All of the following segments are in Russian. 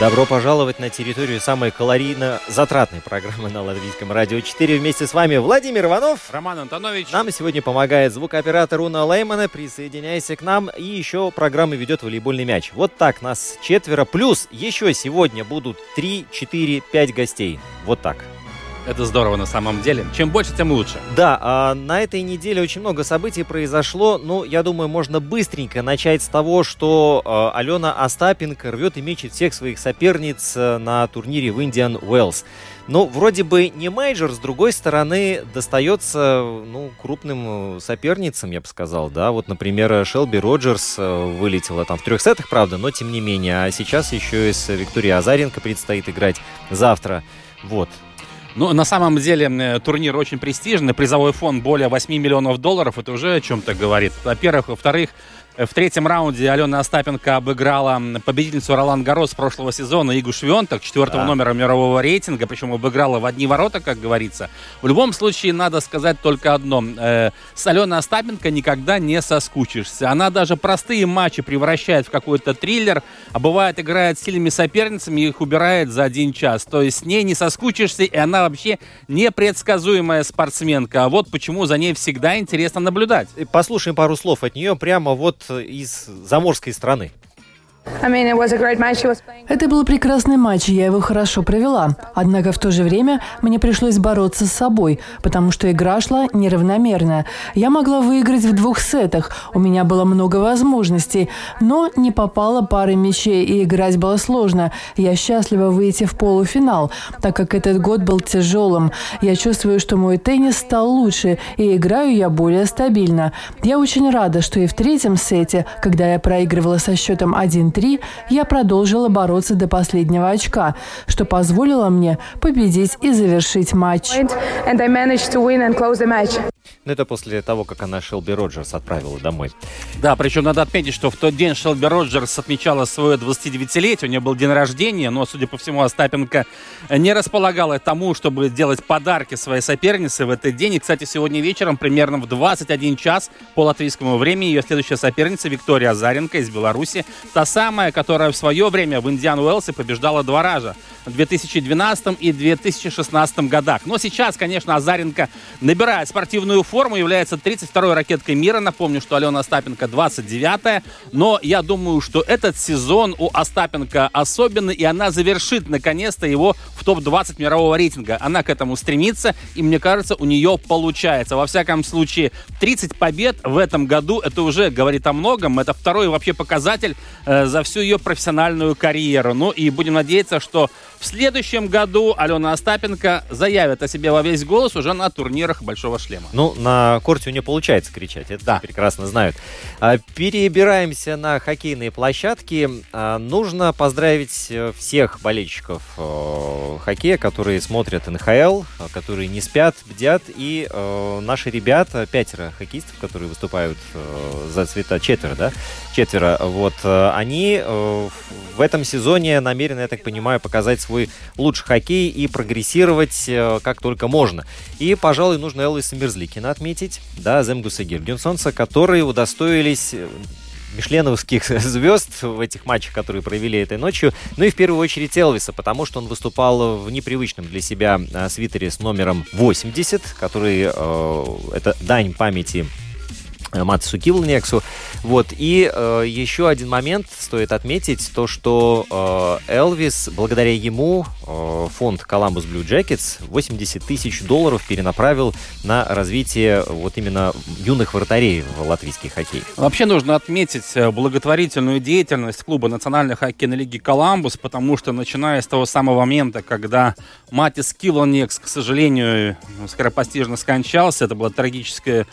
Добро пожаловать на территорию самой калорийно-затратной программы на Латвийском радио 4. Вместе с вами Владимир Иванов. Роман Антонович. Нам сегодня помогает звукооператор Уна Леймана. Присоединяйся к нам. И еще программы ведет волейбольный мяч. Вот так нас четверо. Плюс еще сегодня будут 3, 4, 5 гостей. Вот так. Это здорово на самом деле. Чем больше, тем лучше. Да, а на этой неделе очень много событий произошло. Ну, я думаю, можно быстренько начать с того, что э, Алена Остапенко рвет и мечет всех своих соперниц э, на турнире в Indian Wells. Ну, вроде бы не мейджор, с другой стороны, достается ну, крупным соперницам, я бы сказал, да. Вот, например, Шелби Роджерс э, вылетела там в трех сетах, правда, но тем не менее. А сейчас еще и с Викторией Азаренко предстоит играть завтра. Вот. Ну, на самом деле, турнир очень престижный. Призовой фонд более 8 миллионов долларов. Это уже о чем-то говорит. Во-первых. Во-вторых, в третьем раунде Алена Остапенко обыграла победительницу Ролан Гарос прошлого сезона Игу Швенток, четвертого да. номера мирового рейтинга, причем обыграла в одни ворота, как говорится. В любом случае, надо сказать только одно. Э, с Аленой Остапенко никогда не соскучишься. Она даже простые матчи превращает в какой-то триллер, а бывает играет с сильными соперницами и их убирает за один час. То есть с ней не соскучишься, и она вообще непредсказуемая спортсменка. А вот почему за ней всегда интересно наблюдать. Послушаем пару слов от нее прямо вот из заморской страны. Это был прекрасный матч, я его хорошо провела. Однако в то же время мне пришлось бороться с собой, потому что игра шла неравномерно. Я могла выиграть в двух сетах, у меня было много возможностей, но не попала пары мячей и играть было сложно. Я счастлива выйти в полуфинал, так как этот год был тяжелым. Я чувствую, что мой теннис стал лучше, и играю я более стабильно. Я очень рада, что и в третьем сете, когда я проигрывала со счетом 1 3 я продолжила бороться до последнего очка, что позволило мне победить и завершить матч. Но это после того, как она Шелби Роджерс отправила домой. Да, причем надо отметить, что в тот день Шелби Роджерс отмечала свое 29-летие, у нее был день рождения, но, судя по всему, Остапенко не располагала тому, чтобы делать подарки своей сопернице в этот день. И, кстати, сегодня вечером, примерно в 21 час по латвийскому времени, ее следующая соперница Виктория Азаренко из Беларуси, та самая, которая в свое время в Индиан Уэлсе побеждала два раза в 2012 и 2016 годах. Но сейчас, конечно, Азаренко набирает спортивную форму, является 32-й ракеткой мира. Напомню, что Алена Остапенко 29-я. Но я думаю, что этот сезон у Остапенко особенный, и она завершит наконец-то его в топ-20 мирового рейтинга. Она к этому стремится, и мне кажется, у нее получается. Во всяком случае, 30 побед в этом году, это уже говорит о многом. Это второй вообще показатель э, за всю ее профессиональную карьеру. Ну и будем надеяться, что в следующем году Алена Остапенко заявит о себе во весь голос уже на турнирах Большого Шлема. Ну, на корте у нее получается кричать, это да. прекрасно знают. А, перебираемся на хоккейные площадки. А, нужно поздравить э, всех болельщиков э, хоккея, которые смотрят НХЛ, которые не спят, бдят. И э, наши ребята, пятеро хоккеистов, которые выступают за цвета, четверо, да? Четверо. Вот, они в этом сезоне намерены, я так понимаю, показать свой лучший хоккей и прогрессировать э, как только можно. И, пожалуй, нужно Элвиса Мерзликина отметить, да, Земгуса Гиргенсонса, которые удостоились э, мишленовских звезд в этих матчах, которые провели этой ночью. Ну и в первую очередь Элвиса, потому что он выступал в непривычном для себя э, свитере с номером 80, который э, это дань памяти Э, Матсу Килнексу. Вот. И э, еще один момент стоит отметить, то, что э, Элвис, благодаря ему, э, фонд Columbus Blue Jackets 80 тысяч долларов перенаправил на развитие вот именно юных вратарей в латвийский хоккей. Вообще нужно отметить э, благотворительную деятельность клуба Национальной хоккейной лиги «Коламбус», потому что начиная с того самого момента, когда Матис Килонекс, к сожалению, скоропостижно скончался, это была трагическая Э,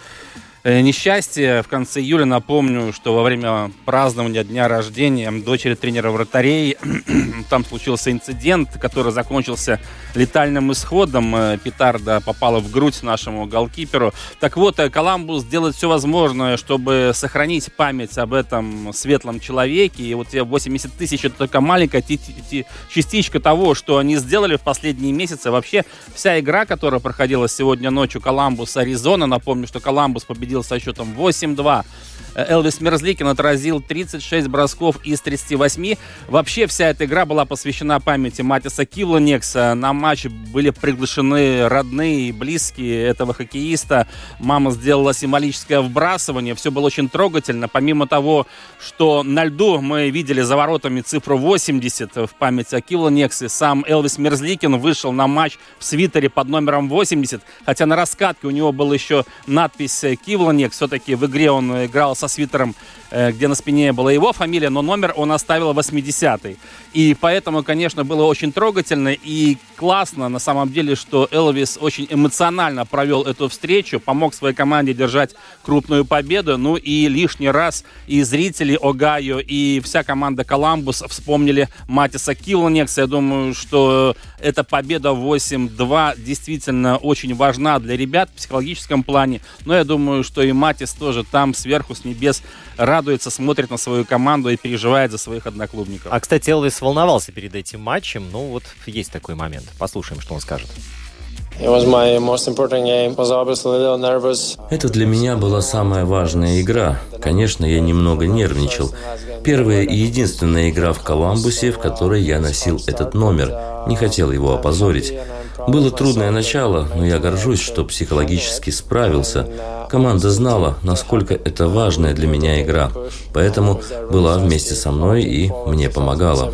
несчастье. В конце июля напомню, что во время празднования дня рождения дочери тренера вратарей там случился инцидент, который закончился летальным исходом. Э, петарда попала в грудь нашему голкиперу. Так вот, э, Коламбус делает все возможное, чтобы сохранить память об этом светлом человеке. И вот 80 тысяч это только маленькая частичка того, что они сделали в последние месяцы. Вообще вся игра, которая проходила сегодня ночью Коламбус Аризона, напомню, что Коламбус победил победил со счетом 8-2 Элвис Мерзликин отразил 36 бросков из 38. Вообще вся эта игра была посвящена памяти Матиса Кивланекса. На матч были приглашены родные и близкие этого хоккеиста. Мама сделала символическое вбрасывание. Все было очень трогательно. Помимо того, что на льду мы видели за воротами цифру 80 в память о Кивланексе, сам Элвис Мерзликин вышел на матч в свитере под номером 80. Хотя на раскатке у него был еще надпись Кивланекс. Все-таки в игре он играл со со свитером, э, где на спине была его фамилия, но номер он оставил 80-й. И поэтому, конечно, было очень трогательно и классно на самом деле, что Элвис очень эмоционально провел эту встречу, помог своей команде держать крупную победу. Ну и лишний раз и зрители Огайо, и вся команда Коламбус вспомнили Матиса Килланекса. Я думаю, что эта победа 8-2 действительно очень важна для ребят в психологическом плане. Но я думаю, что и Матис тоже там сверху с небес радуется, смотрит на свою команду и переживает за своих одноклубников. А, кстати, Элвис волновался перед этим матчем. Ну, вот есть такой момент. Послушаем, что он скажет. Это для меня была самая важная игра. Конечно, я немного нервничал. Первая и единственная игра в Коламбусе, в которой я носил этот номер. Не хотел его опозорить. Было трудное начало, но я горжусь, что психологически справился. Команда знала, насколько это важная для меня игра, поэтому была вместе со мной и мне помогала.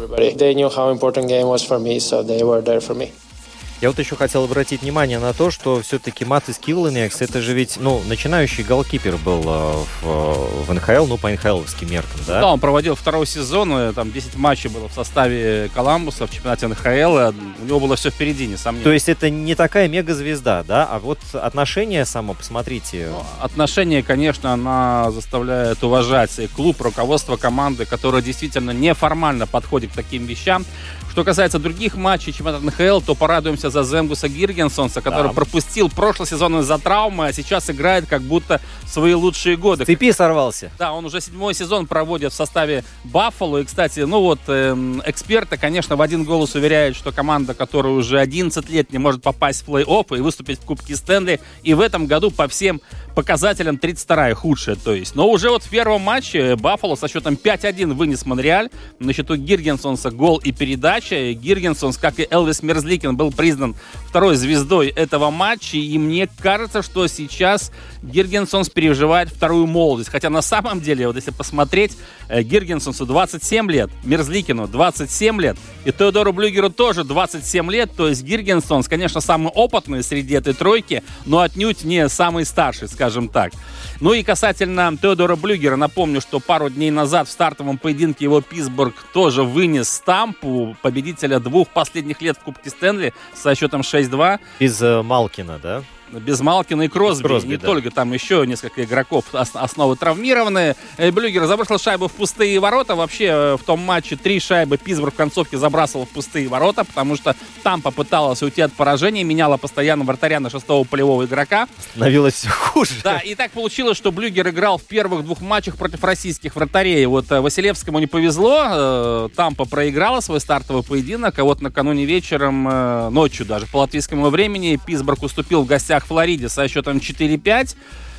Я вот еще хотел обратить внимание на то, что все-таки Матис Килланекс, это же ведь, ну, начинающий голкипер был э, в, в НХЛ, ну, по НХЛовским меркам, да? Да, он проводил второй сезон, э, там 10 матчей было в составе Коламбуса в чемпионате НХЛ, у него было все впереди, несомненно. То есть это не такая мегазвезда, да? А вот отношение само, посмотрите. Ну, отношение, конечно, она заставляет уважать и клуб, руководство команды, которое действительно неформально подходит к таким вещам. Что касается других матчей чемпионата НХЛ, то порадуемся за Земгуса Гиргенсонса, который да. пропустил прошлый сезон из-за травмы, а сейчас играет как будто свои лучшие годы. цепи сорвался. Да, он уже седьмой сезон проводит в составе Баффало. И, кстати, ну вот, э, эксперты, конечно, в один голос уверяют, что команда, которая уже 11 лет не может попасть в плей-офф и выступить в Кубке Стэнли, и в этом году по всем показателям 32-я худшая, то есть. Но уже вот в первом матче Баффало со счетом 5-1 вынес Монреаль. На счету Гиргенсонса гол и передача. Гиргенсонс, как и Элвис Мерзликин, был признан второй звездой этого матча. И мне кажется, что сейчас Гиргенсонс переживает вторую молодость. Хотя на самом деле, вот если посмотреть, э, Гиргенсонсу 27 лет, Мерзликину 27 лет, и Теодору Блюгеру тоже 27 лет. То есть Гиргенсонс, конечно, самый опытный среди этой тройки, но отнюдь не самый старший, скажем так. Ну и касательно Теодора Блюгера, напомню, что пару дней назад в стартовом поединке его Питтсбург тоже вынес стампу победителя двух последних лет в Кубке Стэнли со счетом 6-2. Из э, Малкина, да? Без Малкина и Кросби. Кросби не да. только там еще несколько игроков основы травмированные. Э, Блюгер забросил шайбу в пустые ворота. Вообще э, в том матче три шайбы Питтсбург в концовке забрасывал в пустые ворота, потому что там попыталась уйти от поражения, меняла постоянно вратаря на шестого полевого игрока. Становилось все хуже. Да, и так получилось, что Блюгер играл в первых двух матчах против российских вратарей. Вот э, Василевскому не повезло, Тампа проиграла свой стартовый поединок, а вот накануне вечером, ночью даже по латвийскому времени, Питтсбург уступил в гостях гостях Флориде со счетом 4-5.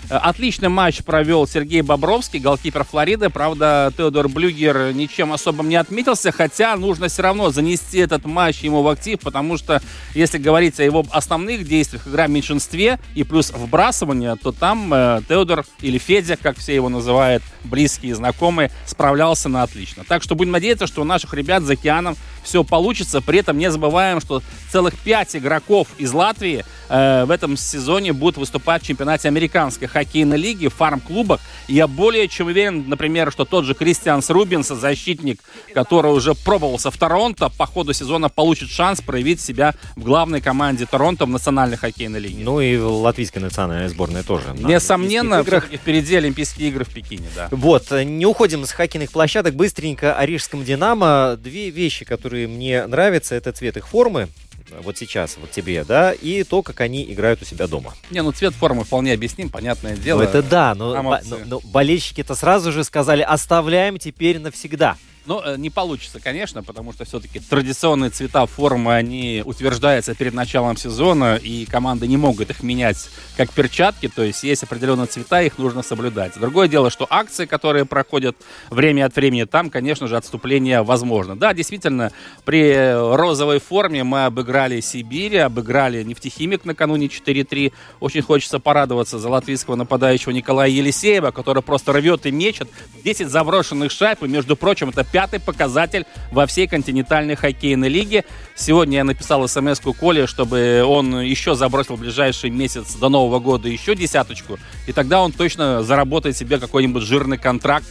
Отличный матч провел Сергей Бобровский, голкипер Флориды. Правда, Теодор Блюгер ничем особым не отметился, хотя нужно все равно занести этот матч ему в актив, потому что, если говорить о его основных действиях, игра в меньшинстве и плюс вбрасывание, то там э, Теодор или Федя, как все его называют, близкие знакомые, справлялся на отлично. Так что будем надеяться, что у наших ребят за океаном все получится. При этом не забываем, что целых пять игроков из Латвии э, в этом сезоне будут выступать в чемпионате американской хоккейной лиги фарм-клубах. Я более чем уверен, например, что тот же Кристианс Рубинс, защитник, который уже пробовался в Торонто, по ходу сезона получит шанс проявить себя в главной команде Торонто в национальной хоккейной лиге. Ну и латвийская национальная сборная тоже. Несомненно, играх. впереди Олимпийские игры в Пекине, да. Вот, не уходим с хоккейных площадок. Быстренько о Рижском «Динамо». Две вещи, которые мне нравятся, это цвет их формы вот сейчас, вот тебе, да, и то, как они играют у себя дома. Не, ну цвет формы вполне объясним, понятное дело. Ну это да, но, но, но болельщики-то сразу же сказали, оставляем теперь навсегда. Но э, не получится, конечно, потому что все-таки традиционные цвета формы, они утверждаются перед началом сезона, и команды не могут их менять как перчатки, то есть есть определенные цвета, их нужно соблюдать. Другое дело, что акции, которые проходят время от времени, там, конечно же, отступление возможно. Да, действительно, при розовой форме мы обыграли Сибирь, обыграли нефтехимик накануне 4-3. Очень хочется порадоваться за латвийского нападающего Николая Елисеева, который просто рвет и мечет. 10 заброшенных шайб, и, между прочим, это пятый показатель во всей континентальной хоккейной лиге. Сегодня я написал смс-ку Коле, чтобы он еще забросил в ближайший месяц до Нового года еще десяточку, и тогда он точно заработает себе какой-нибудь жирный контракт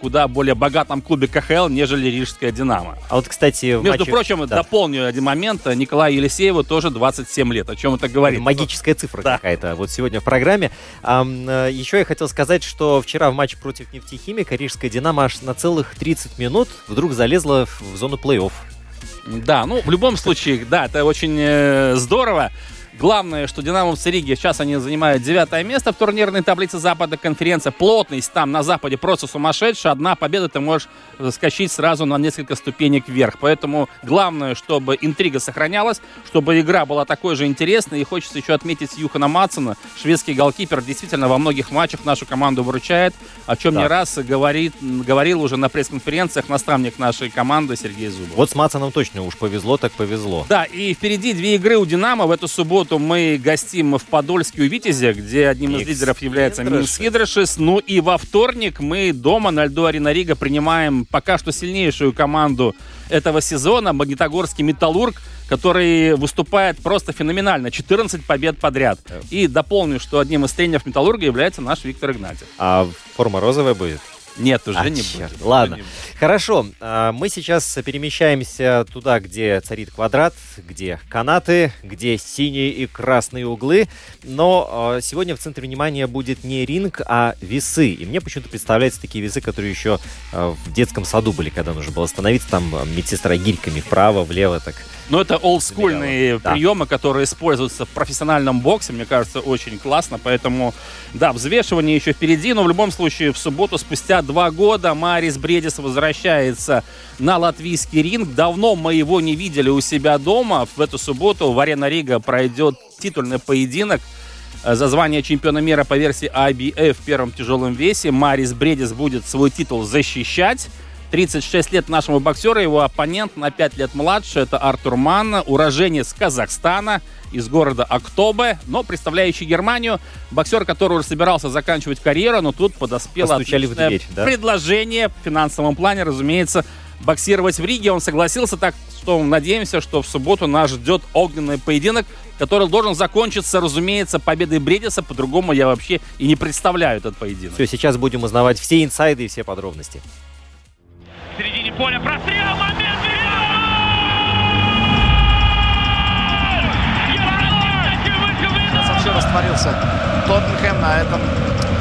куда более богатом клубе КХЛ, нежели Рижская «Динамо». А вот, кстати... Между матче... прочим, да. дополню один момент. Николаю Елисееву тоже 27 лет. О чем это говорит? Магическая цифра да. какая-то вот сегодня в программе. А, еще я хотел сказать, что вчера в матче против нефтехимика Рижская «Динамо» аж на целых 30 минут вдруг залезла в зону плей-офф. Да, ну, в любом случае, да, это очень э, здорово. Главное, что динамовцы Риги сейчас они занимают девятое место в турнирной таблице Запада конференция. Плотность там на Западе просто сумасшедшая. Одна победа ты можешь заскочить сразу на несколько ступенек вверх. Поэтому главное, чтобы интрига сохранялась, чтобы игра была такой же интересной. И хочется еще отметить Юхана Матсона. Шведский голкипер действительно во многих матчах нашу команду выручает. О чем да. не раз говорит, говорил уже на пресс-конференциях наставник нашей команды Сергей Зубов. Вот с Матсоном точно уж повезло, так повезло. Да, и впереди две игры у Динамо в эту субботу субботу мы гостим в Подольске у Витязя, где одним из лидеров является Минск Хидрошис. Ну и во вторник мы дома на льду Арена Рига принимаем пока что сильнейшую команду этого сезона, Магнитогорский Металлург, который выступает просто феноменально. 14 побед подряд. И дополню, что одним из тренеров Металлурга является наш Виктор Игнатьев. А форма розовая будет? Нет, уже а, не черт. будет. Ладно. Хорошо. А, мы сейчас перемещаемся туда, где царит квадрат, где канаты, где синие и красные углы. Но а, сегодня в центре внимания будет не ринг, а весы. И мне почему-то представляются такие весы, которые еще в детском саду были, когда нужно было остановиться. Там медсестра гирьками вправо, влево так но это олдскульные да. приемы, которые используются в профессиональном боксе. Мне кажется, очень классно. Поэтому, да, взвешивание еще впереди. Но в любом случае, в субботу, спустя два года, Марис Бредис возвращается на латвийский ринг. Давно мы его не видели у себя дома. В эту субботу в Арена Рига пройдет титульный поединок э, за звание чемпиона мира по версии IBF в первом тяжелом весе. Марис Бредис будет свой титул защищать. 36 лет нашему боксеру, его оппонент на 5 лет младше, это Артур Манна, уроженец Казахстана, из города Октобе, но представляющий Германию, боксер, который уже собирался заканчивать карьеру, но тут подоспело Постучали в дверь, да? предложение в финансовом плане, разумеется, боксировать в Риге. Он согласился, так что надеемся, что в субботу нас ждет огненный поединок, который должен закончиться, разумеется, победой Бредиса. По-другому я вообще и не представляю этот поединок. Все, сейчас будем узнавать все инсайды и все подробности в середине поля. Прострел, момент! Вообще растворился Тоттенхэм на этом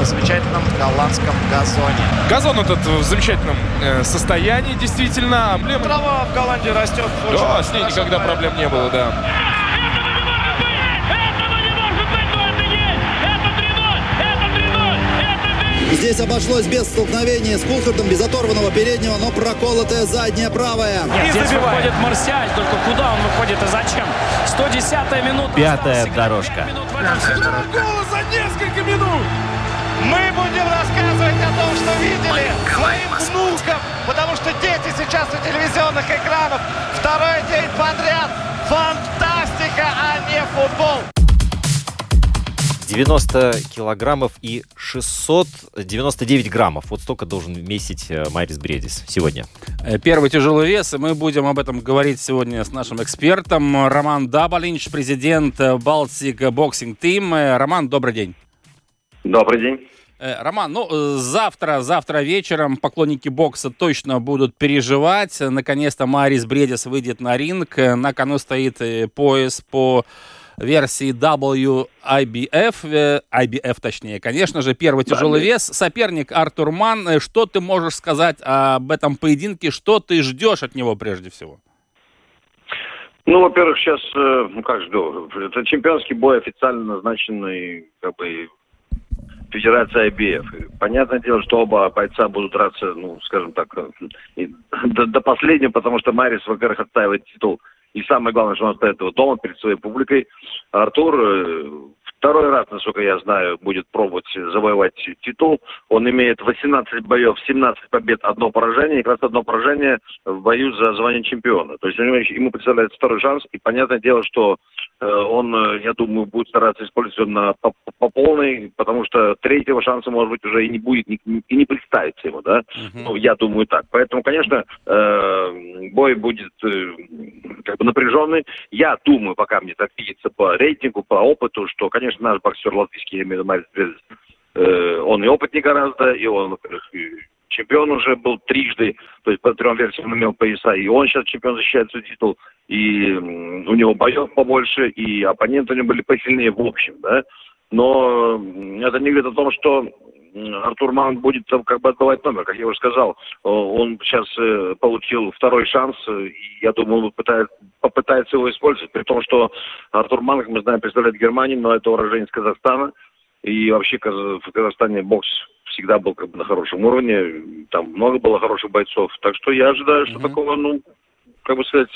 замечательном голландском газоне. Газон этот в замечательном э, состоянии, действительно. Эмблема... Трава в Голландии растет. Да, с ней никогда проблем не было, да. Здесь обошлось без столкновения с Кулхардом, без оторванного переднего, но проколотая задняя правая. Нет, здесь забивает. выходит Марсиаль, только куда он выходит и зачем? 110-я минута. Пятая дорожка. Гола за несколько минут! Мы будем рассказывать о том, что видели своим внукам, потому что дети сейчас у телевизионных экранов. Второй день подряд. Фантастика, а не футбол. 90 килограммов и 699 граммов. Вот столько должен весить э, Марис Бредис сегодня. Э, первый тяжелый вес, и мы будем об этом говорить сегодня с нашим экспертом Роман Даболиньш, президент Baltic Boxing Team. Роман, добрый день. Добрый день. Э, Роман, ну, завтра, завтра вечером поклонники бокса точно будут переживать. Наконец-то Марис Бриедис выйдет на ринг. На кону стоит пояс по версии WIBF, IBF точнее, конечно же, первый тяжелый да, вес. Соперник Артур Ман. Э, что ты можешь сказать об этом поединке? Что ты ждешь от него прежде всего? Ну, во-первых, сейчас, э, ну как жду, это чемпионский бой официально назначенный, как бы, Федерация IBF. Понятное дело, что оба бойца будут драться, ну, скажем так, э, до, до последнего, потому что Марис, во-первых, отстаивает титул и самое главное, что он его дома перед своей публикой. Артур э, второй раз, насколько я знаю, будет пробовать завоевать титул. Он имеет 18 боев, 17 побед, одно поражение. И как раз одно поражение в бою за звание чемпиона. То есть ему представляется второй шанс. И понятное дело, что Э, он, э, я думаю, будет стараться использовать на, по, по полной, потому что третьего шанса, может быть, уже и не будет, и не представится ему, да? Uh-huh. Ну, я думаю так. Поэтому, конечно, э, бой будет э, как бы напряженный. Я думаю, пока мне так видится по рейтингу, по опыту, что, конечно, наш боксер латвийский, я имею в виду, э, он и опытнее гораздо, и он, во-первых, чемпион уже был трижды, то есть по трем версиям имел пояса, и он сейчас чемпион защищает свой титул, и у него боев побольше, и оппоненты у него были посильнее в общем, да. Но это не говорит о том, что Артур Маунт будет как бы отбывать номер. Как я уже сказал, он сейчас э, получил второй шанс, и я думаю, он попытается, попытается его использовать. При том, что Артур Манг, мы знаем, представляет Германию, но это уроженец Казахстана. И вообще в Казахстане бокс всегда был как бы на хорошем уровне, там много было хороших бойцов. Так что я ожидаю, что mm-hmm. такого, ну, как бы сказать,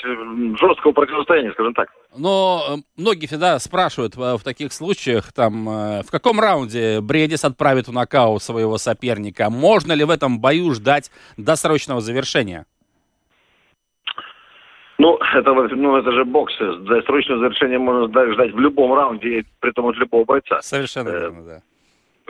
жесткого противостояния, скажем так. Но э, многие всегда спрашивают в, в таких случаях, там, э, в каком раунде Бредис отправит в нокаут своего соперника? Можно ли в этом бою ждать досрочного завершения? Ну, это, ну, это же бокс. Досрочного завершения можно ждать в любом раунде, при том от любого бойца. Совершенно э, верно, да.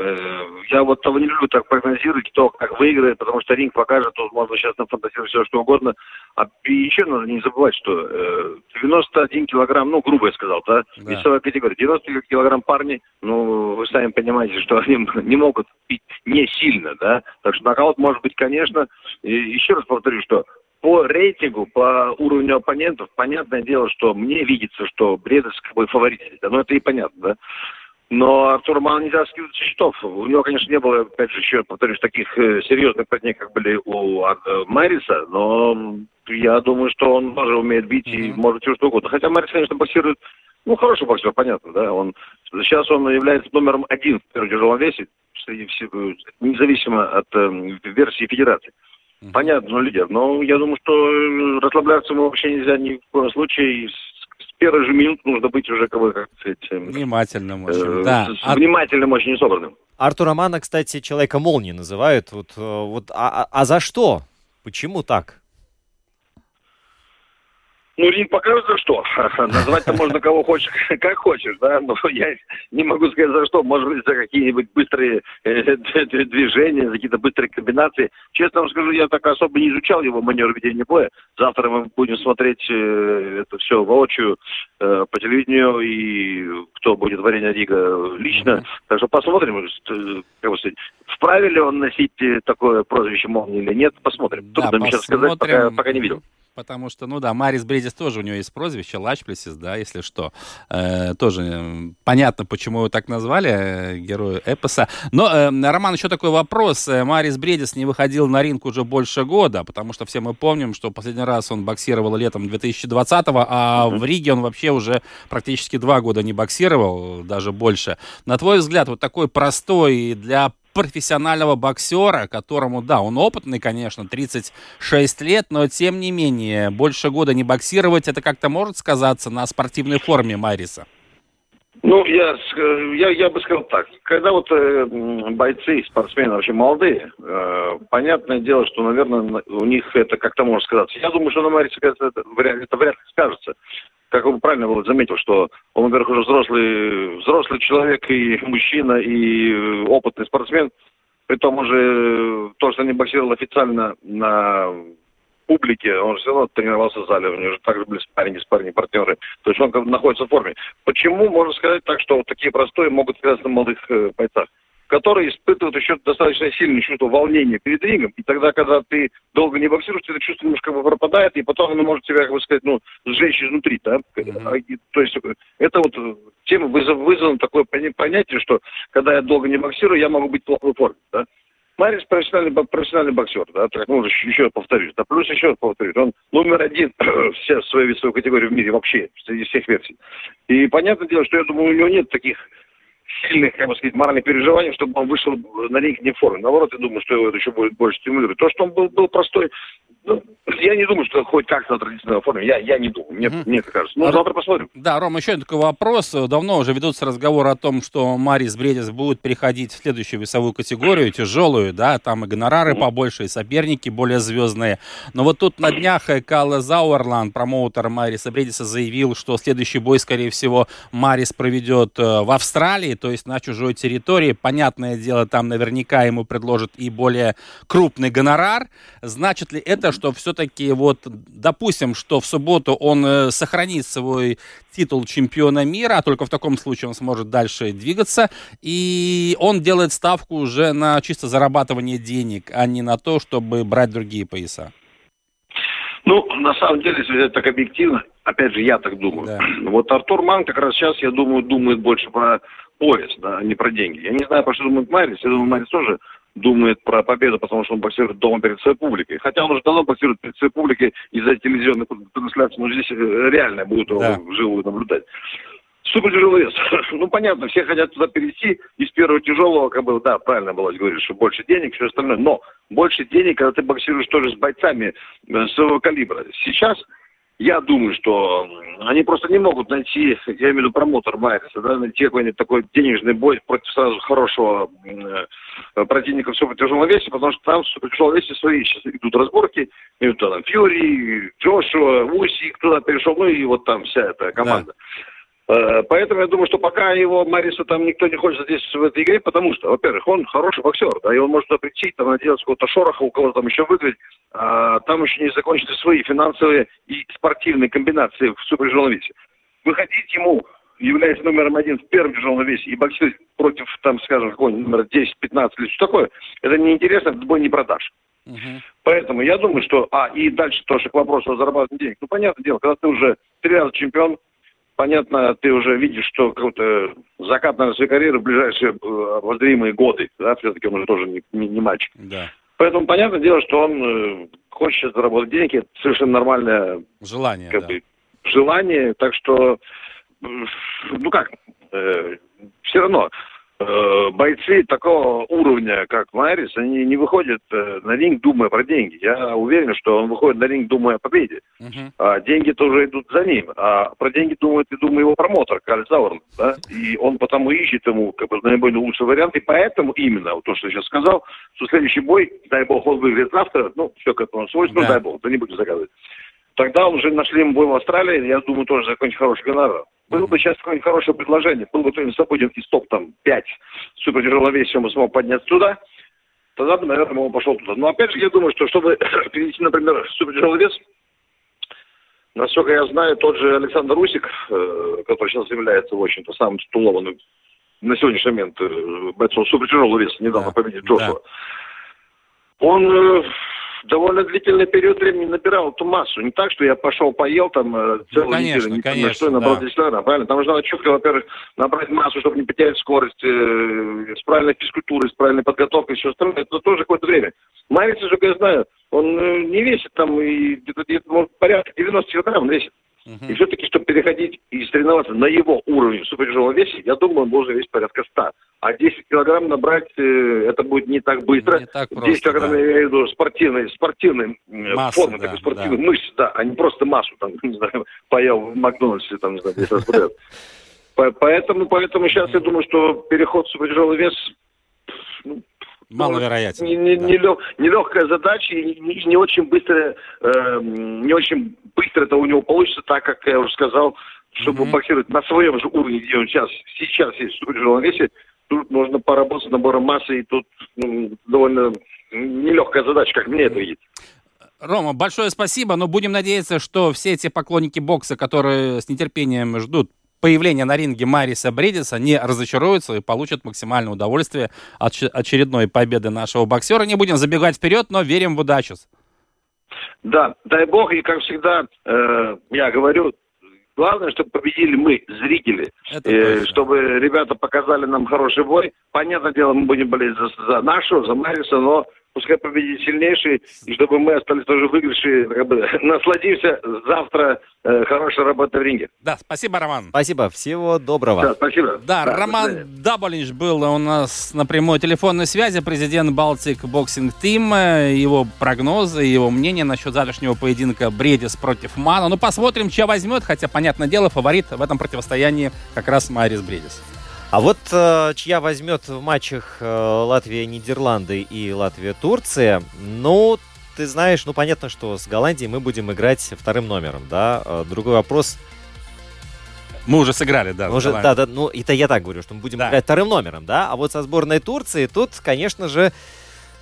Э, я вот того не люблю так прогнозировать, кто как выиграет, потому что ринг покажет, тут можно сейчас нафантазировать все что угодно. А еще надо не забывать, что э, 91 килограмм, ну, грубо я сказал, да, да. весовая категория, 90 килограмм парни, ну, вы сами понимаете, что они не могут пить не сильно, да, так что нокаут может быть, конечно, и еще раз повторю, что по рейтингу, по уровню оппонентов, понятное дело, что мне видится, что как бы фаворит. Да, ну это и понятно, да. Но Артур Ман нельзя со счетов. У него, конечно, не было, опять же, еще, повторюсь, таких э, серьезных противников, как были у э, Мэриса, но я думаю, что он тоже умеет бить и может все что угодно. Хотя Мэрис, конечно, боксирует, ну, хороший боксер, понятно, да, он, сейчас он является номером один в первом тяжелом весе, среди всех, независимо от э, версии федерации. Понятно, но лидер. Но я думаю, что э, расслабляться ему вообще нельзя ни в коем случае первых же минут нужно быть уже, как бы, как сказать... Внимательным очень, э, да. С, а... Внимательным очень собранным. Артура Мана, кстати, человека молнии называют. Вот, э, вот, а, а, а за что? Почему так? Ну, ринг покажет за что. Назвать-то можно кого хочешь, как хочешь, да, но я не могу сказать за что. Может быть, за какие-нибудь быстрые э, движения, за какие-то быстрые комбинации. Честно вам скажу, я так особо не изучал его манер ведения боя. Завтра мы будем смотреть э, это все воочию э, по телевидению, и кто будет варенье Рига лично. Так что посмотрим, как бы сказать, вправе ли он носить такое прозвище молнии или нет, посмотрим. Да, Трудно сейчас сказать, пока, пока не видел потому что, ну да, Марис Бредис тоже у него есть прозвище, Лачплесис, да, если что. Э, тоже понятно, почему его так назвали, э, герою эпоса. Но, э, Роман, еще такой вопрос. Э, Марис Бредис не выходил на ринг уже больше года, потому что все мы помним, что последний раз он боксировал летом 2020-го, а mm-hmm. в Риге он вообще уже практически два года не боксировал, даже больше. На твой взгляд, вот такой простой для профессионального боксера, которому, да, он опытный, конечно, 36 лет, но тем не менее, больше года не боксировать, это как-то может сказаться на спортивной форме Мариса? Ну, я, я, я бы сказал так. Когда вот э, бойцы, спортсмены вообще молодые, э, понятное дело, что, наверное, у них это как-то может сказаться. Я думаю, что на Марисе это, это, это вряд ли скажется. Как он правильно вот заметил, что он, во-первых, уже взрослый, взрослый человек и мужчина, и опытный спортсмен. При том уже то, что не боксировал официально на публике, он все равно тренировался в зале, у него же также были спарринги, спарринги, партнеры. То есть он находится в форме. Почему, можно сказать так, что вот такие простые могут сказаться на молодых э, бойцах? Которые испытывают еще достаточно сильное чувство волнения перед рингом. И тогда, когда ты долго не боксируешь, это чувство немножко пропадает, и потом оно может тебя, как бы сказать, ну, сжечь изнутри, да? Mm-hmm. То есть это вот тема вызвано такое понятие, что когда я долго не боксирую, я могу быть плохой форме, да? Марис профессиональный, профессиональный боксер, да, так, ну, еще повторюсь, да, плюс еще повторюсь, он номер один все в своей весовой категории в мире вообще, среди всех версий. И понятное дело, что я думаю, у него нет таких сильных, как бы сказать, моральных переживаний, чтобы он вышел на ринг не в форме. Наоборот, я думаю, что его это еще будет больше стимулировать. То, что он был, был простой, ну, я не думаю, что хоть как-то традиционной форме. Я, я не думаю. Мне, mm-hmm. мне так кажется. Ну, завтра посмотрим. Да, Ром, еще один такой вопрос. Давно уже ведутся разговоры о том, что Марис Бредис будет переходить в следующую весовую категорию, тяжелую, да, там и гонорары mm-hmm. побольше, и соперники более звездные. Но вот тут на днях Калла Зауэрланд, промоутер Мариса Бредиса, заявил, что следующий бой, скорее всего, Марис проведет э, в Австралии, то есть на чужой территории. Понятное дело, там наверняка ему предложат и более крупный гонорар. Значит ли это, что все-таки вот, допустим, что в субботу он э, сохранит свой титул чемпиона мира, а только в таком случае он сможет дальше двигаться, и он делает ставку уже на чисто зарабатывание денег, а не на то, чтобы брать другие пояса. Ну, на самом деле, если так объективно, опять же, я так думаю. Да. Вот Артур Ман как раз сейчас, я думаю, думает больше про пояс, да, а не про деньги. Я не знаю, про что думает Марис. Я думаю, Марис тоже думает про победу, потому что он боксирует дома перед своей публикой. Хотя он уже давно боксирует перед своей публикой из-за телевизионной трансляции, но здесь э, реально будет да. его вживую наблюдать. Супер тяжелый вес. ну, понятно, все хотят туда перейти из первого тяжелого, как бы, да, правильно было говорить, что больше денег, все остальное. Но больше денег, когда ты боксируешь тоже с бойцами э, своего калибра. Сейчас я думаю, что они просто не могут найти, я имею в виду промоутер Майерса, да, найти какой-нибудь такой денежный бой против сразу хорошего э, противника в супертяжелом весе, потому что там в супертяжелом весе свои сейчас идут разборки, между там Фьюри, Джошуа, Уси, кто туда перешел, ну и вот там вся эта команда. Да. Э, поэтому я думаю, что пока его Мариса там никто не хочет здесь в этой игре, потому что, во-первых, он хороший боксер, да, и он может туда прийти, там, наделать какого-то шороха, у кого-то там еще выиграть, а там еще не закончены свои финансовые и спортивные комбинации в супертяжелом весе. Выходить ему, являясь номером один в первом тяжелом весе и боксировать против, там, скажем, какого-нибудь номера 10-15 или что такое, это неинтересно, этот бой не продашь. Uh-huh. Поэтому я думаю, что... А, и дальше тоже к вопросу о зарабатывании денег. Ну, понятное дело, когда ты уже три раза чемпион, понятно, ты уже видишь, что какой-то закат на своей карьеры в ближайшие э, обозримые годы. Да, все-таки он уже тоже не, не, не мальчик. Да. Поэтому понятное дело, что он э, хочет заработать деньги. Это совершенно нормальное желание. Как да. бы, желание. Так что, э, ну как, э, все равно бойцы такого уровня, как Майрис, они не выходят э, на ринг, думая про деньги. Я уверен, что он выходит на ринг, думая о победе. Uh-huh. А деньги тоже идут за ним. А про деньги думает и думаю его промоутер, Каль Заурн. Да? И он потому ищет ему как бы, наиболее лучший вариант. И поэтому именно, вот то, что я сейчас сказал, что следующий бой, дай бог, он выиграет завтра, ну, все к этому свойственно, да. дай бог, да не будем загадывать. Тогда уже нашли ему бой в Австралии, я думаю, тоже закончит хороший гонорар. Было бы сейчас какое-нибудь хорошее предложение, был бы кто-нибудь свободен из топ-5 супер тяжеловесия, он смог подняться туда, тогда бы, наверное, он пошел туда. Но опять же, я думаю, что чтобы перейти, например, в супер тяжелый вес, насколько я знаю, тот же Александр Русик, э, который сейчас является, в общем-то, самым титулованным на сегодняшний момент э, бойцом супер тяжелого веса, недавно да. победил Джошуа, да. он э, довольно длительный период времени набирал эту массу. Не так, что я пошел, поел там э, целую ну, конечно, неделю, конечно, на что набрал да. 10 килограмм, правильно? Там нужно четко, во-первых, набрать массу, чтобы не потерять скорость, э, с правильной физкультурой, с правильной подготовкой, все остальное. Это тоже какое-то время. Марис, как я знаю, он э, не весит там, и где-то, где-то может, порядка 90 килограмм весит. Uh-huh. И все-таки, чтобы переходить и соревноваться на его уровне в супертяжелом весе, я думаю, он должен весить порядка 100. А 10 килограмм набрать, э, это будет не так быстро. Не так просто, 10 килограмм, да. я имею в виду, спортивной, спортивной э, Масса, формы, да, такой спортивной да. мышцы, да, а не просто массу, там, не знаю, поел в Макдональдсе, там, не знаю, 10 раз подряд. Поэтому, поэтому сейчас я думаю, что переход в супертяжелый вес ну, маловероятен. Не, не, да. не, лег, нелегкая задача и не, не очень быстро, э, не очень быстро это у него получится, так как я уже сказал, чтобы mm-hmm. боксировать на своем же уровне, где он сейчас, сейчас есть в весе, тут можно поработать с набором массы, и тут ну, довольно нелегкая задача, как мне это видится. Рома, большое спасибо, но будем надеяться, что все эти поклонники бокса, которые с нетерпением ждут появления на ринге Мариса Бредиса, не разочаруются и получат максимальное удовольствие от очередной победы нашего боксера. Не будем забегать вперед, но верим в удачу. Да, дай бог, и как всегда, э, я говорю, главное, чтобы победили мы, зрители, э, чтобы ребята показали нам хороший бой. Понятное дело, мы будем болеть за, за нашего, за Мариса, но пускай победит сильнейший, и чтобы мы остались тоже бы, насладимся завтра э, хорошей работой в ринге. Да, спасибо, Роман. Спасибо, всего доброго. Да, спасибо. Да, да Роман Даболиньш был у нас на прямой телефонной связи, президент Baltic Boxing Team, его прогнозы, его мнение насчет завтрашнего поединка Бриедис против Мана. Ну, посмотрим, чья возьмет, хотя, понятное дело, фаворит в этом противостоянии как раз Марис Бриедис. А вот э, чья возьмет в матчах э, Латвия-Нидерланды и Латвия-Турция, ну, ты знаешь, ну, понятно, что с Голландией мы будем играть вторым номером, да. Э, другой вопрос... Мы уже сыграли, да. уже, да, да, ну, это я так говорю, что мы будем да. играть вторым номером, да. А вот со сборной Турции тут, конечно же,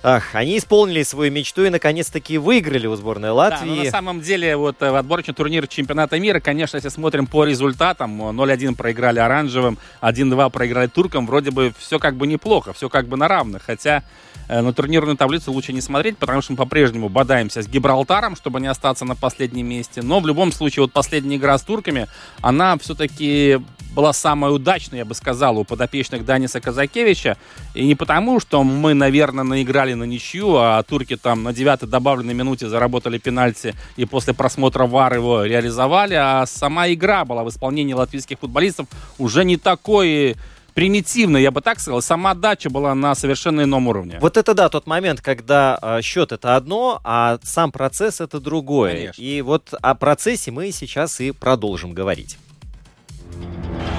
Ах, они исполнили свою мечту и наконец-таки выиграли у сборной Латвии. Да, но на самом деле, вот э, в отборочный турнир чемпионата мира, конечно, если смотрим по результатам, 0-1 проиграли оранжевым, 1-2 проиграли туркам, вроде бы все как бы неплохо, все как бы на равных. Хотя Э, на турнирную таблицу лучше не смотреть, потому что мы по-прежнему бодаемся с Гибралтаром, чтобы не остаться на последнем месте. Но в любом случае, вот последняя игра с турками, она все-таки была самая удачная, я бы сказал, у подопечных Даниса Казакевича. И не потому, что мы, наверное, наиграли на ничью, а турки там на девятой добавленной минуте заработали пенальти и после просмотра ВАР его реализовали, а сама игра была в исполнении латвийских футболистов уже не такой примитивно, я бы так сказал. Сама дача была на совершенно ином уровне. Вот это да, тот момент, когда э, счет это одно, а сам процесс это другое. Конечно. И вот о процессе мы сейчас и продолжим говорить.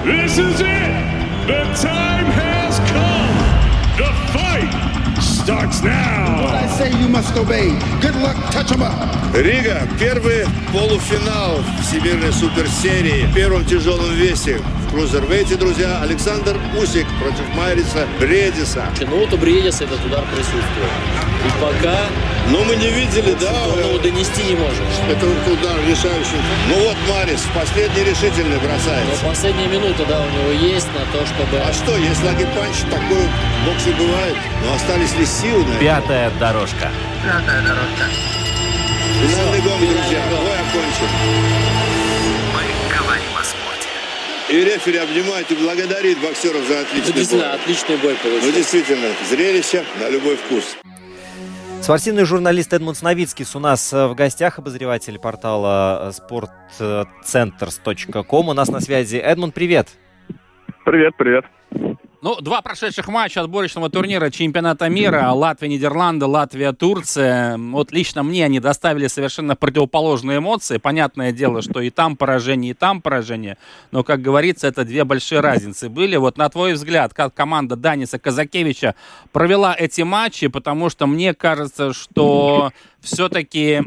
This is it. The time has starts now. What I say you must obey. Good luck, touch em up. Рига, первый полуфинал Всемирной суперсерии в первом тяжелом весе cruiserweight е, друзья. Александр Усик против Майриса Бриедиса. Ну вот у Бриедиса этот удар присутствует. И пока... Но мы не видели, да? Ну, донести не можем. Это удар решающий. Ну вот Марис последний решительный бросает. Но последние минуты, да, у него есть на то, чтобы... А что, если lucky punch такой в боксе бывает? Но остались ли силы на Пятая дорожка. Пятая дорожка. Гонг, друзья. Бой окончен. И рефери обнимает и благодарит боксеров за отличный действительно, бой. отличный бой получился. Ну, действительно, зрелище на любой вкус. Спортивный журналист Эдмунд Сновицкий у нас э, в гостях, обозреватель портала sportcenters.com. У нас на связи. Эдмунд, привет. Привет, привет. Ну, два прошедших матча отборочного турнира чемпионата мира. Латвия, Нидерланды, Латвия, Турция. Вот лично мне они доставили совершенно противоположные эмоции. Понятное дело, что и там поражение, и там поражение. Но, как говорится, это две большие разницы были. Вот на твой взгляд, как команда Даниса Казакевича провела эти матчи? Потому что мне кажется, что все-таки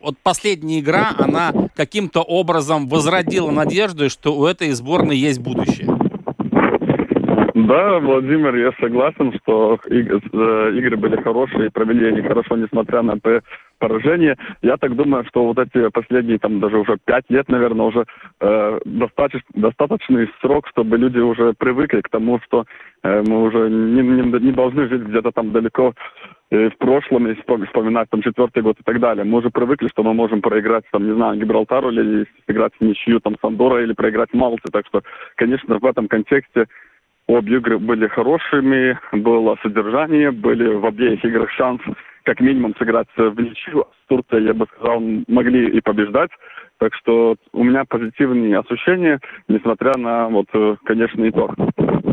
вот последняя игра, она каким-то образом возродила надежду, что у этой сборной есть будущее. Да, Владимир, я согласен, что э, игры были хорошие, провели они хорошо, несмотря на поражение. Я так думаю, что вот эти последние, там, даже уже пять лет, наверное, уже э, достаточно, достаточный срок, чтобы люди уже привыкли к тому, что э, мы уже не, не, не должны жить где-то там далеко э, в прошлом и вспоминать там четвертый год и так далее. Мы уже привыкли, что мы можем проиграть, там, не знаю, Гибралтару или сыграть в ничью, там, Сандора или проиграть Малте. Так что, конечно, в этом контексте Обе игры были хорошими, было содержание, были в обеих играх шанс как минимум сыграть в ничью. С Турцией, я бы сказал, могли и побеждать. Так что у меня позитивные ощущения, несмотря на, вот, конечно, итог.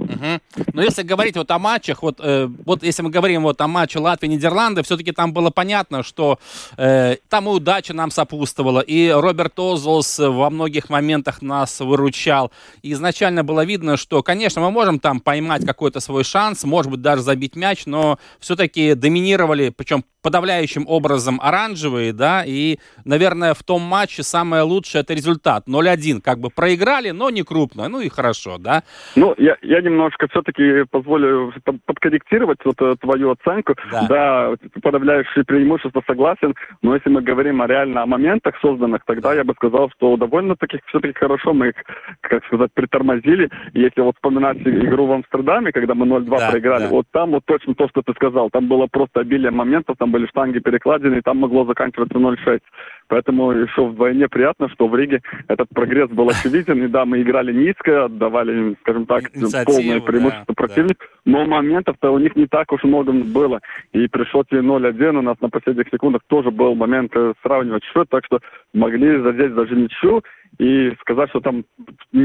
Угу. Но если говорить вот о матчах, вот, э, вот если мы говорим вот о матче Латвии-Нидерланды, все-таки там было понятно, что э, там и удача нам сопутствовала, и Роберт Озолс во многих моментах нас выручал. И изначально было видно, что, конечно, мы можем там поймать какой-то свой шанс, может быть, даже забить мяч, но все-таки доминировали, причем подавляющим образом оранжевые, да, и, наверное, в том матче самое лучшее это результат. 0-1, как бы проиграли, но не крупно, ну и хорошо, да. Ну, я, я немножко все-таки позволю подкорректировать вот э, твою оценку. Да. да, подавляющее преимущество согласен, но если мы говорим о реально о моментах созданных, тогда я бы сказал, что довольно-таки все-таки хорошо мы их, как сказать, притормозили. Если вот вспоминать игру в Амстердаме, когда мы 0-2 да, проиграли, да. вот там вот точно то, что ты сказал, там было просто обилие моментов, там были штанги перекладины, и там могло заканчиваться 0-6. Поэтому еще вдвойне приятно, что в Риге этот прогресс был очевиден. И да, мы играли низко, отдавали, скажем так, Инициативу, полное преимущество да, противнику. Да. Но моментов-то у них не так уж много было. И при счете 0-1 у нас на последних секундах тоже был момент э, сравнивать счет. Так что могли задеть даже ничью и сказать, что там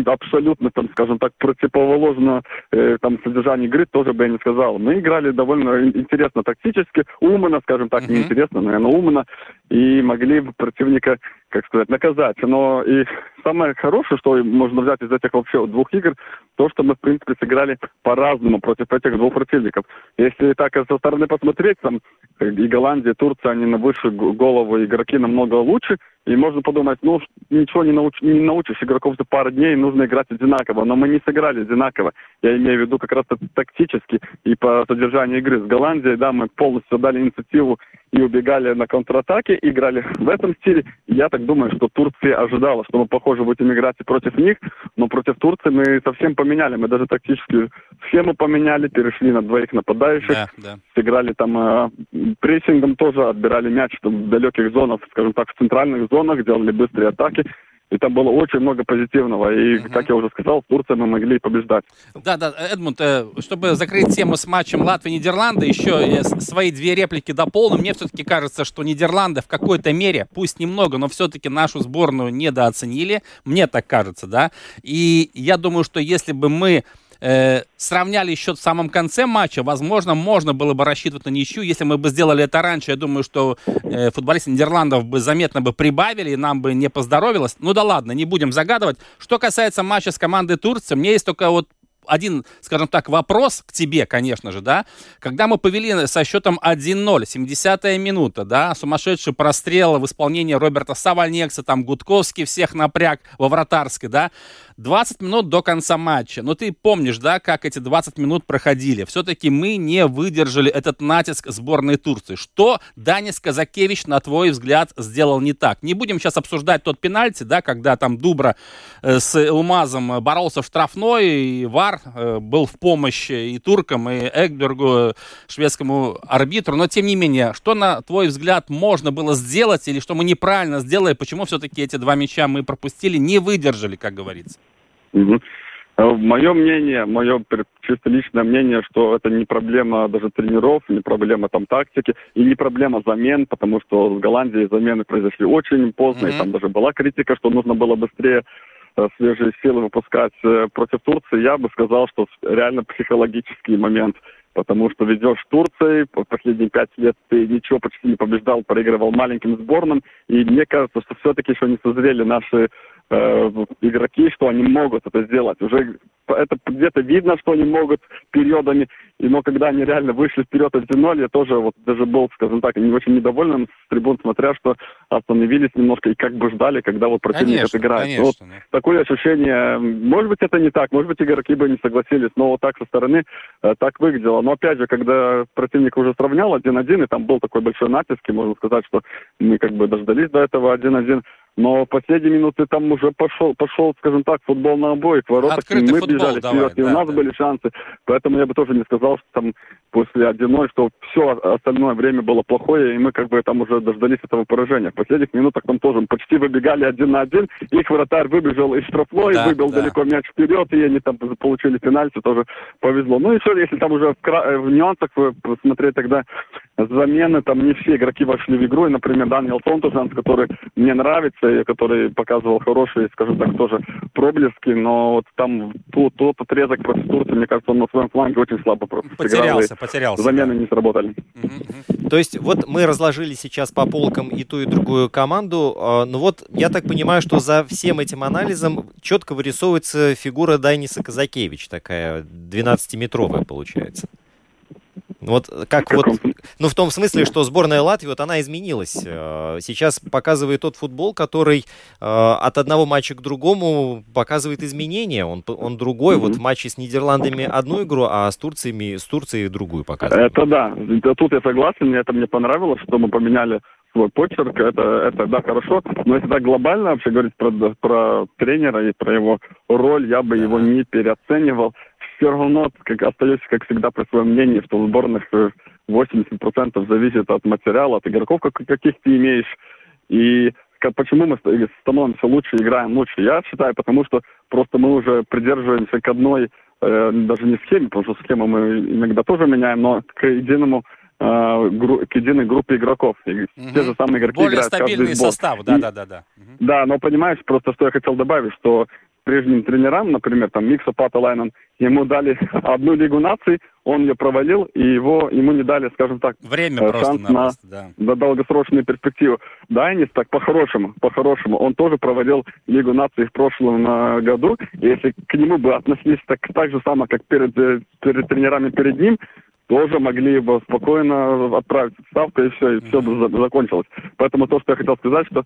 абсолютно, там, скажем так, противоположно э, там содержание игры тоже бы я не сказал. Мы играли довольно интересно тактически, умно, скажем так, mm-hmm. не интересно, наверное, умно, и могли противника, как сказать, наказать. Но и самое хорошее, что можно взять из этих вообще двух игр, то, что мы, в принципе, сыграли по-разному против этих двух противников. Если так со стороны посмотреть, там и Голландия, и Турция, они на высшую голову игроки намного лучше, и можно подумать, ну, ничего не, науч, не научишь игроков за пару дней, нужно играть одинаково. Но мы не сыграли одинаково. Я имею в виду как раз тактически и по содержанию игры. С Голландией, да, мы полностью дали инициативу и убегали на контратаке, играли в этом стиле. Я так думаю, что Турция ожидала, что мы, похоже, будем играть и против них, но против Турции мы совсем поменяли. Мы даже тактически схему поменяли, перешли на двоих нападающих, да, да. сыграли там э, прессингом тоже, отбирали мяч там, в далеких зонах, скажем так, в центральных зонах, делали быстрые атаки. И там было очень много позитивного. И, угу. как я уже сказал, в Турции мы могли побеждать. Да, да, Эдмунд, э, чтобы закрыть тему с матчем Латвии-Нидерланды, еще свои две реплики дополню. Мне все-таки кажется, что Нидерланды в какой-то мере, пусть немного, но все-таки нашу сборную недооценили. Мне так кажется, да. И я думаю, что если бы мы э, сравняли счет в самом конце матча, возможно, можно было бы рассчитывать на ничью. Если мы бы сделали это раньше, я думаю, что э, футболисты Нидерландов бы заметно бы прибавили, и нам бы не поздоровилось. Ну да ладно, не будем загадывать. Что касается матча с командой Турции, мне есть только вот один, скажем так, вопрос к тебе, конечно же, да. Когда мы повели со счетом 1-0, 70-я минута, да, сумасшедший прострел в исполнении Роберта Савальнекса, там Гудковский всех напряг во вратарской, да. 20 минут до конца матча. Но ты помнишь, да, как эти 20 минут проходили. Все-таки мы не выдержали этот натиск сборной Турции. Что Данис Казакевич, на твой взгляд, сделал не так? Не будем сейчас обсуждать тот пенальти, да, когда там Дубра э, с Элмазом боролся в штрафной, и Вар э, был в помощь и туркам, и Экбергу, шведскому арбитру. Но, тем не менее, что, на твой взгляд, можно было сделать, или что мы неправильно сделали, почему все-таки эти два мяча мы пропустили, не выдержали, как говорится? Угу. Мое мнение, мое чисто личное мнение, что это не проблема даже тренеров, не проблема там тактики и не проблема замен, потому что в Голландии замены произошли очень поздно, mm-hmm. и там даже была критика, что нужно было быстрее э, свежие силы выпускать э, против Турции. Я бы сказал, что реально психологический момент, потому что ведешь Турцией, последние пять лет ты ничего почти не побеждал, проигрывал маленьким сборным, и мне кажется, что все-таки еще не созрели наши э, игроки, что они могут это сделать. Уже это где-то видно, что они могут периодами, и, но когда они реально вышли вперед 1-0, я тоже вот даже был, скажем так, не очень недовольным с трибун, смотря, что остановились немножко и как бы ждали, когда вот противник конечно, отыграет. Конечно, вот да. такое ощущение, может быть, это не так, может быть, игроки бы не согласились, но вот так со стороны э, так выглядело. Но опять же, когда противник уже сравнял 1-1, и там был такой большой натиск, и можно сказать, что мы как бы дождались до этого 1-1, но в последние минуты там уже пошел, пошел, скажем так, футбол на обоих воротах. Открытый и мы футбол, бежали давай, вперед, да, и у нас да. были шансы. Поэтому я бы тоже не сказал, что там после 1 что все остальное время было плохое, и мы как бы там уже дождались этого поражения. В последних минутах там тоже почти выбегали один на один. Их вратарь выбежал из штрафной, да, выбил да. далеко мяч вперед, и они там получили пенальти, тоже повезло. Ну и все, если там уже в, кра... в нюансах посмотреть тогда замены, там не все игроки вошли в игру, и, например, Даниэл Сонтужанс, который мне нравится, Турцией, который показывал хорошие, скажем так, тоже проблески, но вот там тот, тот отрезок против Турции, мне кажется, он на своем фланге очень слабо просто Потерялся, потерялся. Замены да. не сработали. То есть вот мы разложили сейчас по полкам и ту, и другую команду. Ну вот я так понимаю, что за всем этим анализом четко вырисовывается фигура Дайниса Казакевич, такая 12-метровая получается. Вот как вот, ну в том смысле, что сборная Латвии, вот она изменилась. Э, сейчас показывает тот футбол, который э, от одного матча к другому показывает изменения. Он, он другой. Mm-hmm. Вот в матче с Нидерландами одну игру, а с Турциями, с Турцией другую показывает. Это да. Тут я согласен. Мне это мне понравилось, что мы поменяли свой почерк, это, это да, хорошо. Но если так глобально вообще говорить про, про тренера и про его роль, я бы его не переоценивал все равно как, остаюсь, как всегда, при своем мнении, что в сборных 80% зависит от материала, от игроков, как, каких ты имеешь. И как, почему мы становимся лучше, играем лучше? Я считаю, потому что просто мы уже придерживаемся к одной, э, даже не схеме, потому что схему мы иногда тоже меняем, но к единому э, гру, к единой группе игроков. И угу. Те же самые игроки Более играют стабильный состав, да, да, да, да. Угу. Да, но понимаешь, просто что я хотел добавить, что прежним тренерам, например, там Микса Паталайнен, ему дали одну Лигу наций, он ее провалил, и его, ему не дали, скажем так, Время э, шанс на, да. на долгосрочную перспективу. Дайнис так по-хорошему, по-хорошему, он тоже проводил Лигу наций в прошлом э, году, и если к нему бы относились так, так же само, как перед, э, перед тренерами перед ним, тоже могли бы спокойно отправить ставку, и все, и все бы закончилось. Поэтому то, что я хотел сказать, что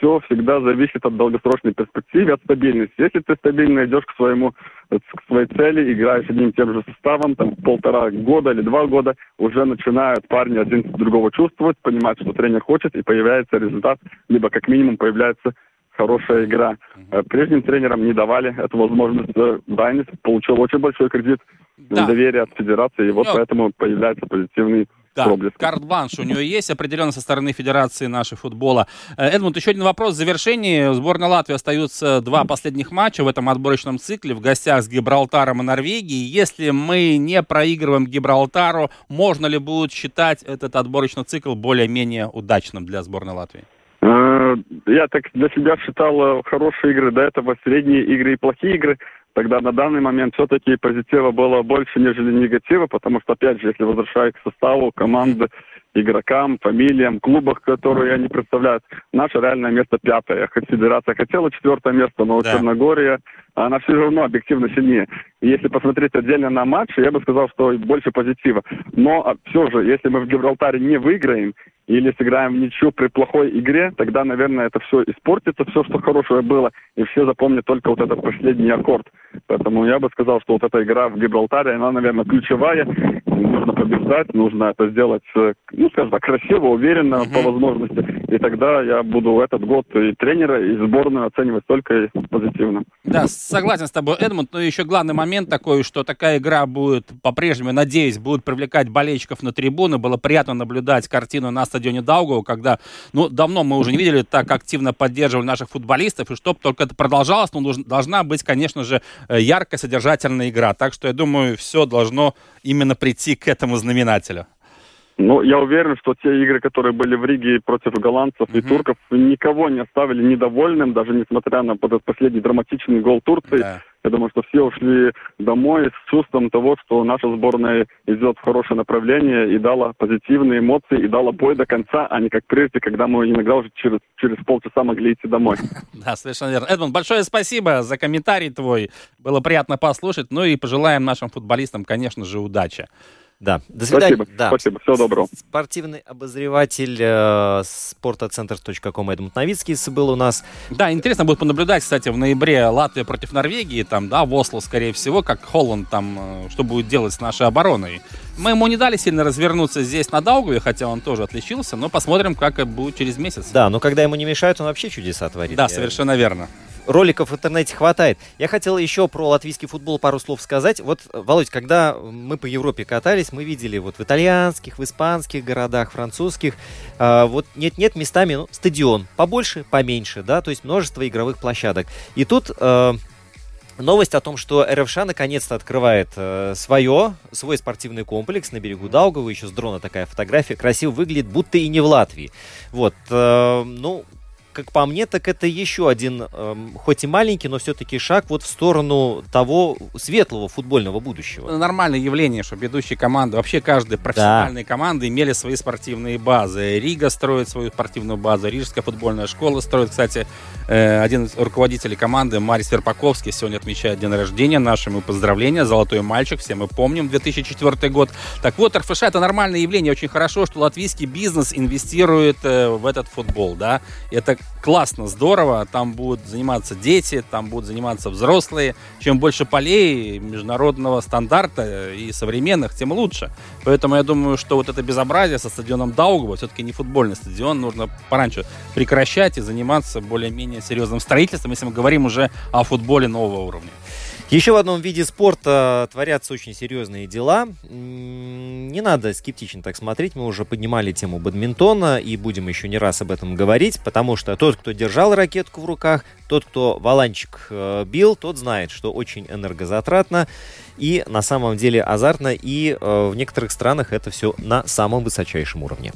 все всегда зависит от долгосрочной перспективы, от стабильности. Если ты стабильно идешь к своему к своей цели, играешь одним и тем же составом, там полтора года или два года, уже начинают парни один другого чувствовать, понимать, что тренер хочет, и появляется результат, либо как минимум появляется хорошая игра. Э, прежним тренерам не давали эту возможность. Дайнис получил очень большой кредит да. доверия от федерации, и вот Но... поэтому появляется позитивный да, карт-бланш у него есть определенно со стороны Федерации нашей футбола. Э, Эдмунд, еще один вопрос. В завершении сборной Латвии остаются два последних матча в этом отборочном цикле в гостях с Гибралтаром и Норвегией. Если мы не проигрываем Гибралтару, можно ли будет считать этот отборочный цикл более-менее удачным для сборной Латвии? Э, я так для себя считал хорошие игры до этого, средние игры и плохие игры тогда на данный момент все-таки позитива было больше, нежели негатива, потому что, опять же, если возвращаясь к составу команды, игрокам, фамилиям, клубах, которые они представляют, наше реальное место пятое. Федерация хотела четвертое место, но да. Черногория, она все равно объективно сильнее. Если посмотреть отдельно на матчи, я бы сказал, что больше позитива. Но а, все же, если мы в Гибралтаре не выиграем, или сыграем в ничью при плохой игре, тогда, наверное, это все испортится, все, что хорошее было, и все запомнят только вот этот последний аккорд. Поэтому я бы сказал, что вот эта игра в Гибралтаре, она, наверное, ключевая. Нужно побеждать, нужно это сделать, э, ну, скажем так, красиво, уверенно uh-huh. по возможности. И тогда я буду этот год и тренера, и сборную оценивать только позитивно. Да, согласен с тобой, Эдмунд. Но еще главный момент такой, что такая игра будет по-прежнему, надеюсь, будет привлекать болельщиков на трибуны. Было приятно наблюдать картину на стадионе Даугова, когда, ну, давно мы уже не видели, так активно поддерживали наших футболистов. И чтобы только это продолжалось, ну, должна быть, конечно же, э, яркая, содержательная игра. Так что я думаю, все должно именно прийти к этому знаменателю. Ну, я уверен, что те игры, которые были в Риге против голландцев uh-huh. и турков, никого не оставили недовольным, даже несмотря на этот последний драматичный гол Турции. Да. Я думаю, что все ушли домой с чувством того, что наша сборная идет в хорошее направление и дала позитивные эмоции, и дала бой до конца, а не как прежде, когда мы иногда уже через, через полчаса могли идти домой. Да, совершенно верно. Эдмунд, большое спасибо за комментарий твой. Было приятно послушать. Ну и пожелаем нашим футболистам, конечно же, удачи. Да, до свидания. Спасибо, да. спасибо, всего доброго. Спортивный обозреватель э, спортоцентр.ком Эдмунд Новицкий был у нас. Да, интересно будет понаблюдать, кстати, в ноябре Латвия против Норвегии, там, да, в Осло, скорее всего, как Холланд там, э, что будет делать с нашей обороной. Мы ему не дали сильно развернуться здесь на Даугаве, хотя он тоже отличился, но посмотрим, как это будет через месяц. Да, но когда ему не мешают, он вообще чудеса творит. Да, совершенно верно роликов в интернете хватает. Я хотел еще про латвийский футбол пару слов сказать. Вот, Володь, когда мы по Европе катались, мы видели вот в итальянских, в испанских городах, французских, э, вот нет-нет, местами ну, стадион побольше, поменьше, да, то есть множество игровых площадок. И тут э, Новость о том, что РФШ наконец-то открывает э, свое, свой спортивный комплекс на берегу Даугава. Еще с дрона такая фотография. Красиво выглядит, будто и не в Латвии. Вот, э, ну, как по мне, так это еще один, эм, хоть и маленький, но все-таки шаг вот в сторону того светлого футбольного будущего. Нормальное явление, что ведущие команды, вообще каждая профессиональные да. команды имели свои спортивные базы. Рига строит свою спортивную базу, Рижская футбольная школа строит. Кстати, э, один из руководителей команды, Марис Верпаковский, сегодня отмечает день рождения. Нашему поздравления, золотой мальчик, все мы помним, 2004 год. Так вот, РФШ это нормальное явление. Очень хорошо, что латвийский бизнес инвестирует э, в этот футбол, да. Это классно, здорово. Там будут заниматься дети, там будут заниматься взрослые. Чем больше полей международного стандарта и современных, тем лучше. Поэтому я думаю, что вот это безобразие со стадионом Даугова, все-таки не футбольный стадион, нужно пораньше прекращать и заниматься более-менее серьезным строительством, если мы говорим уже о футболе нового уровня. Еще в одном виде спорта творятся очень серьезные дела. Не надо скептично так смотреть. Мы уже поднимали тему бадминтона и будем еще не раз об этом говорить, потому что тот, кто держал ракетку в руках, тот, кто валанчик э, бил, тот знает, что очень энергозатратно и на самом деле азартно, и э, в некоторых странах это все на самом высочайшем уровне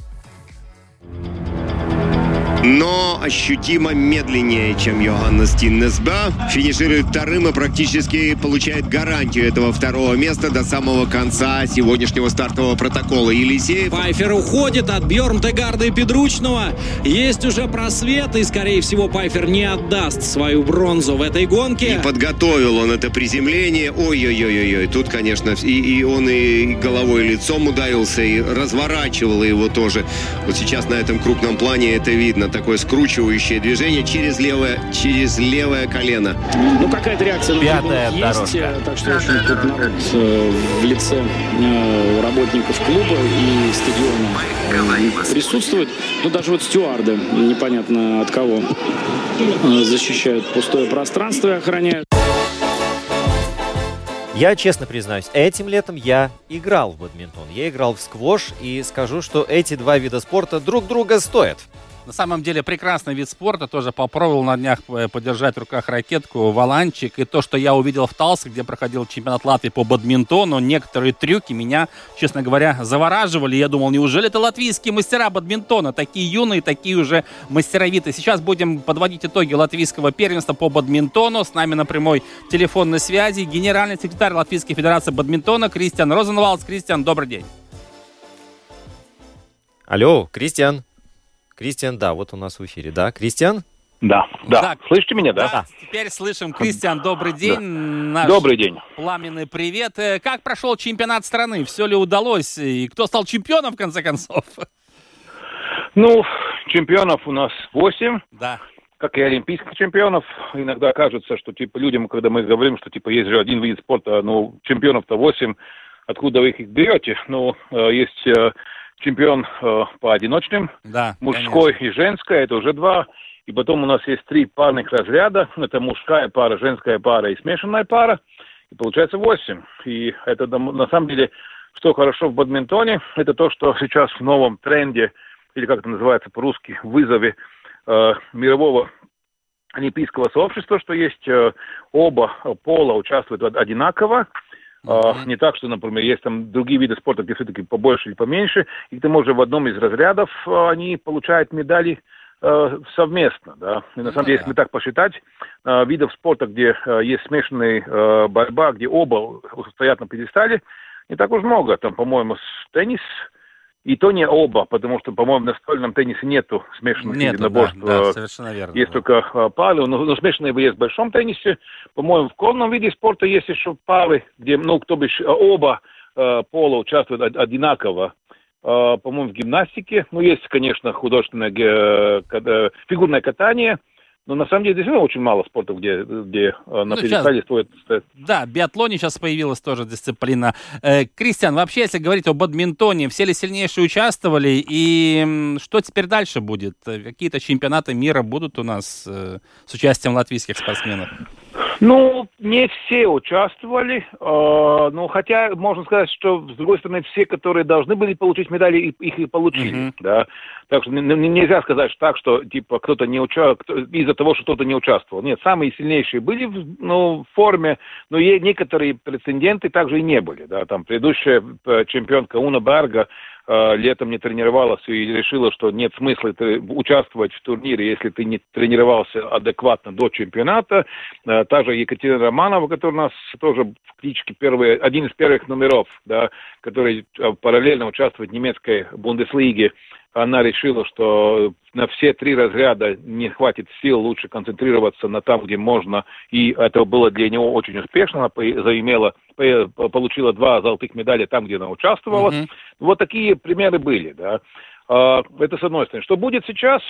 но ощутимо медленнее, чем Йоханнес Тиннесба. Финиширует вторым и практически получает гарантию этого второго места до самого конца сегодняшнего стартового протокола. Елисеев... Пайфер уходит от Бьерн Тегарда и Педручного. Есть уже просвет, и, скорее всего, Пайфер не отдаст свою бронзу в этой гонке. И подготовил он это приземление. Ой-ой-ой-ой. Тут, конечно, и, и он и головой, и лицом ударился, и разворачивало его тоже. Вот сейчас на этом крупном плане это видно такое скручивающее движение через левое, через левое колено. Ну, какая-то реакция Пятая есть, дорожка. Э, так что очень тут народ э, в лице э, работников клуба и стадиона присутствует. Ну, даже вот стюарды, непонятно от кого, защищают пустое пространство и охраняют. Я честно признаюсь, этим летом я играл в бадминтон. Я играл в сквош и скажу, что эти два вида спорта друг друга стоят. На самом деле прекрасный вид спорта. Тоже попробовал на днях э, подержать в руках ракетку, валанчик. И то, что я увидел в Талсе, где проходил чемпионат Латвии по бадминтону, некоторые трюки меня, честно говоря, завораживали. Я думал, неужели это латвийские мастера бадминтона? Такие юные, такие уже мастеровитые. Сейчас будем подводить итоги латвийского первенства по бадминтону. С нами на прямой телефонной связи генеральный секретарь Латвийской Федерации бадминтона Кристиан Розенвалдс. Кристиан, добрый день. Алло, Кристиан. Кристиан, да, вот у нас в эфире. Да, Кристиан? Да, да. да. Слышите меня, да? Да, теперь слышим. Кристиан, добрый день. Да. Наш добрый день. Пламенный привет. Э, как прошел чемпионат страны? Все ли удалось? И кто стал чемпионом, в конце концов? Ну, чемпионов у нас 8. Да. Как и олимпийских чемпионов. Иногда кажется, что типа людям, когда мы говорим, что типа есть же один вид спорта, ну, чемпионов-то 8, откуда вы их берете? Ну, э, есть э, чемпион э, по одиночным, да, мужской конечно. и женской, это уже два. И потом у нас есть три парных разряда, это мужская пара, женская пара и смешанная пара. И получается восемь. И это на самом деле, что хорошо в бадминтоне, это то, что сейчас в новом тренде, или как это называется по-русски, вызове э, мирового олимпийского сообщества, что есть э, оба пола участвуют одинаково, Mm-hmm. Не так, что, например, есть там другие виды спорта, где все-таки побольше или поменьше, и к тому же в одном из разрядов а, они получают медали э, совместно, да. И на самом деле, если так посчитать, видов спорта, где есть смешанная борьба, где оба стоят на пьедестале, не так уж много. Там, по-моему, теннис, и то не оба, потому что, по-моему, на настольном теннисе нету смешанных Нет, единоборств. Да, да, совершенно верно. Есть да. только а, пары, но, но смешанные есть в большом теннисе. По-моему, в конном виде спорта есть еще пары, где, ну, кто бы оба э, пола участвуют одинаково. Э, по-моему, в гимнастике. Ну, есть, конечно, художественное э, фигурное катание – но на самом деле действительно очень мало спортов, где, где э, на ну, пьедестале стоит стоять. Да, биатлоне сейчас появилась тоже дисциплина. Э, Кристиан, вообще, если говорить о бадминтоне, все ли сильнейшие участвовали? И что теперь дальше будет? Какие-то чемпионаты мира будут у нас э, с участием латвийских спортсменов? Ну, не все участвовали, э, ну, хотя можно сказать, что, с другой стороны, все, которые должны были получить медали, их и получили, mm-hmm. да. Так что нельзя сказать так, что, типа, кто-то не участвовал, из-за того, что кто-то не участвовал. Нет, самые сильнейшие были в, ну, в форме, но и некоторые прецеденты также и не были, да. Там предыдущая э, чемпионка Уна Барга, летом не тренировалась и решила, что нет смысла участвовать в турнире, если ты не тренировался адекватно до чемпионата. Э, та же Екатерина Романова, которая у нас тоже в кличке первый, один из первых номеров, да, который э, параллельно участвует в немецкой Бундеслиге, она решила, что на все три разряда не хватит сил, лучше концентрироваться на там, где можно. И это было для него очень успешно. Она заимела, получила два золотых медали там, где она участвовала. Mm-hmm. Вот такие примеры были. Да. А, это с одной стороны. Что будет сейчас?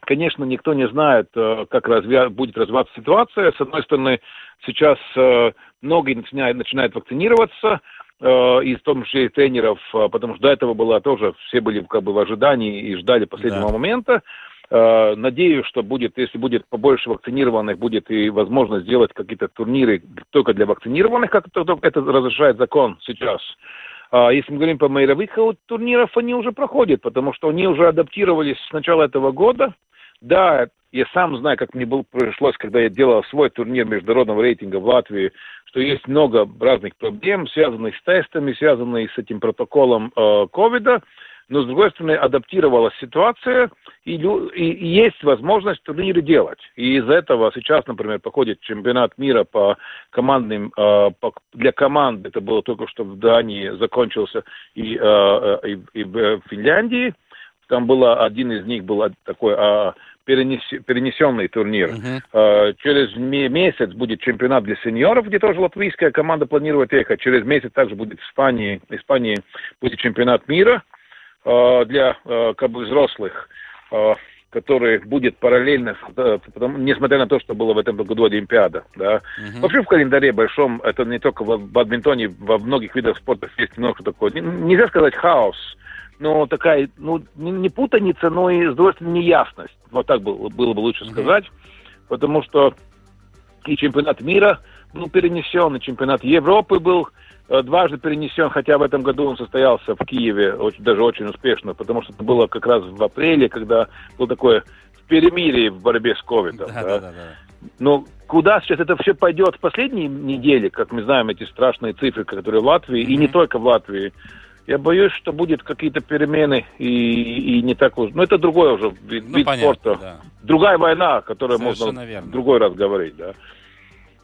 Конечно, никто не знает, э, как развя... будет развиваться ситуация. С одной стороны, сейчас э, многие начинают, начинают вакцинироваться, Э, и в том числе и тренеров, потому что до этого было тоже, все были как бы в ожидании и ждали последнего да. момента. Надеюсь, что будет, если будет побольше вакцинированных, будет и возможность сделать какие-то турниры только для вакцинированных, как это разрешает закон сейчас. А если мы говорим по мировых турниров, они уже проходят, потому что они уже адаптировались с начала этого года. Да, я сам знаю, как мне было, пришлось, когда я делал свой турнир международного рейтинга в Латвии, что есть много разных проблем, связанных с тестами, связанных с этим протоколом э, ковида, э, но, с другой стороны, адаптировалась ситуация, и, и, есть возможность турниры делать. И из-за этого сейчас, например, проходит чемпионат мира по командным, э, по, для команд, это было только что в Дании, закончился, и, э, э и, и в Финляндии, там было, один из них был такой а, перенес, перенесенный турнир. Uh-huh. Через месяц будет чемпионат для сеньоров, где тоже латвийская команда планирует ехать. Через месяц также будет в Испании, Испании будет чемпионат мира для а, как бы взрослых который будет параллельно, несмотря на то, что было в этом году Олимпиада. Да. Uh-huh. Вообще в календаре большом, это не только в бадминтоне, во многих видах спорта есть немного такое, нельзя сказать хаос, но такая, ну, не путаница, но и, с другой стороны, неясность. Вот так было, было бы лучше сказать. Потому что и чемпионат мира был перенесен, и чемпионат Европы был э, дважды перенесен, хотя в этом году он состоялся в Киеве, очень, даже очень успешно, потому что это было как раз в апреле, когда был такое перемирие в борьбе с ковидом. Да, да. Да, да. Но куда сейчас это все пойдет в последние недели, как мы знаем, эти страшные цифры, которые в Латвии, mm-hmm. и не только в Латвии, я боюсь, что будет какие-то перемены и, и не так уж. Но это другой уже вид, ну, вид понятно, спорта. Да. Другая война, о которой Совершенно можно верно. в другой раз говорить, да.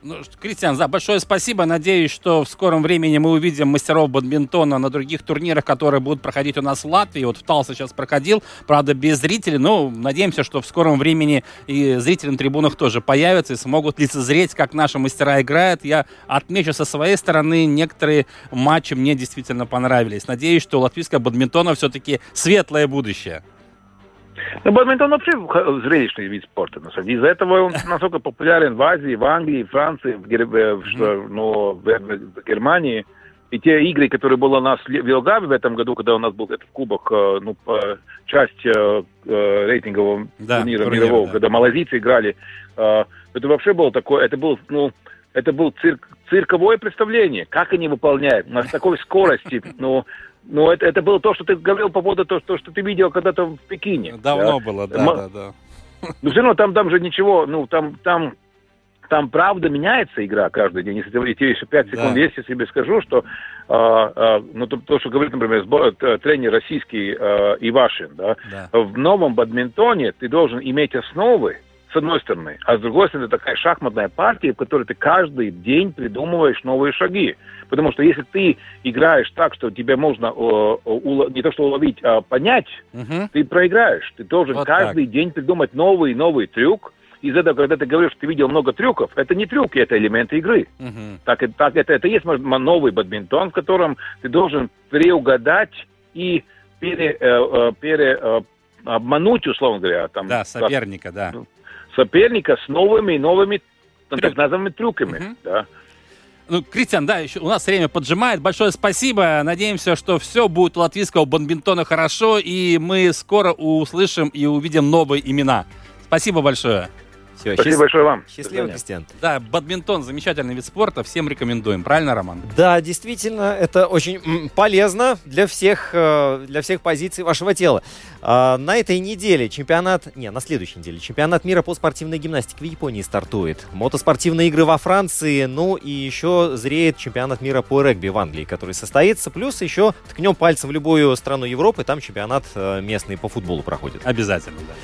Ну, Кристиан, да, большое спасибо. Надеюсь, что в скором времени мы увидим мастеров бадминтона на других турнирах, которые будут проходить у нас в Латвии. Вот в Талсе сейчас проходил, правда, без зрителей. Но надеемся, что в скором времени и зрители на трибунах тоже появятся и смогут лицезреть, как наши мастера играют. Я отмечу со своей стороны, некоторые матчи мне действительно понравились. Надеюсь, что у бадминтона все-таки светлое будущее. Ну, бадминтон вообще зрелищный вид спорта. На самом деле. Из-за этого он настолько популярен в Азии, в Англии, в Франции, в, Гер... в, что, ну, в, в Германии. И те игры, которые были у нас в Вилгаве в этом году, когда у нас был этот кубок, э, ну, часть э, э, рейтингового да, турнира турнир, мирового, да. когда малазийцы играли, это вообще было такое, это был, ну, это был цирк, цирковое представление, как они выполняют, на такой скорости, ну, ну, это, это было то, что ты говорил по поводу того, что, что ты видел когда-то в Пекине. Давно да? было, да, М- да, да. Ну, все равно там, там же ничего, ну, там, там, там правда меняется игра каждый день. Если тебе еще 5 секунд да. есть, я себе скажу, что а, а, ну, то, то, что говорит, например, сбор, тренер российский а, Ивашин, да, да, в новом бадминтоне ты должен иметь основы, с одной стороны. А с другой стороны, это такая шахматная партия, в которой ты каждый день придумываешь новые шаги. Потому что если ты играешь так, что тебе можно э, улов, не то что уловить, а понять, угу. ты проиграешь. Ты должен вот каждый так. день придумать новый и новый трюк. Из этого, когда ты говоришь, что ты видел много трюков, это не трюки, это элементы игры. Угу. Так, так это, это есть новый бадминтон, в котором ты должен преугадать и пере, э, э пере э, обмануть, условно говоря. Там, да, соперника, так, да соперника с новыми и новыми Трюк. так называемыми трюками. Угу. Да. Ну, Кристиан, да, еще у нас время поджимает. Большое спасибо. Надеемся, что все будет у латвийского бомбинтона хорошо, и мы скоро услышим и увидим новые имена. Спасибо большое. Все, Спасибо счаст- большое вам. Счастливо. Кристиан. Да, бадминтон замечательный вид спорта, всем рекомендуем. Правильно, Роман? Да, действительно, это очень полезно для всех, э, для всех позиций вашего тела. А, На этой неделе чемпионат, не, на следующей неделе чемпионат мира по спортивной гимнастике в Японии стартует. Мотоспортивные игры во Франции, ну и еще зреет чемпионат мира по регби в Англии, который состоится. Плюс еще ткнем пальцем в любую страну Европы, там чемпионат э, местный по футболу проходит. Обязательно, да.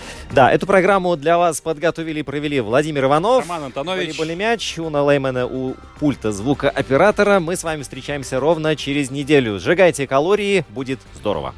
Да, эту программу для вас подготовили и провели Владимир Иванов. Роман Антонович. Волейбольный мяч. Уна Леймана у пульта звукооператора. Мы с вами встречаемся ровно через неделю. Сжигайте калории, будет здорово.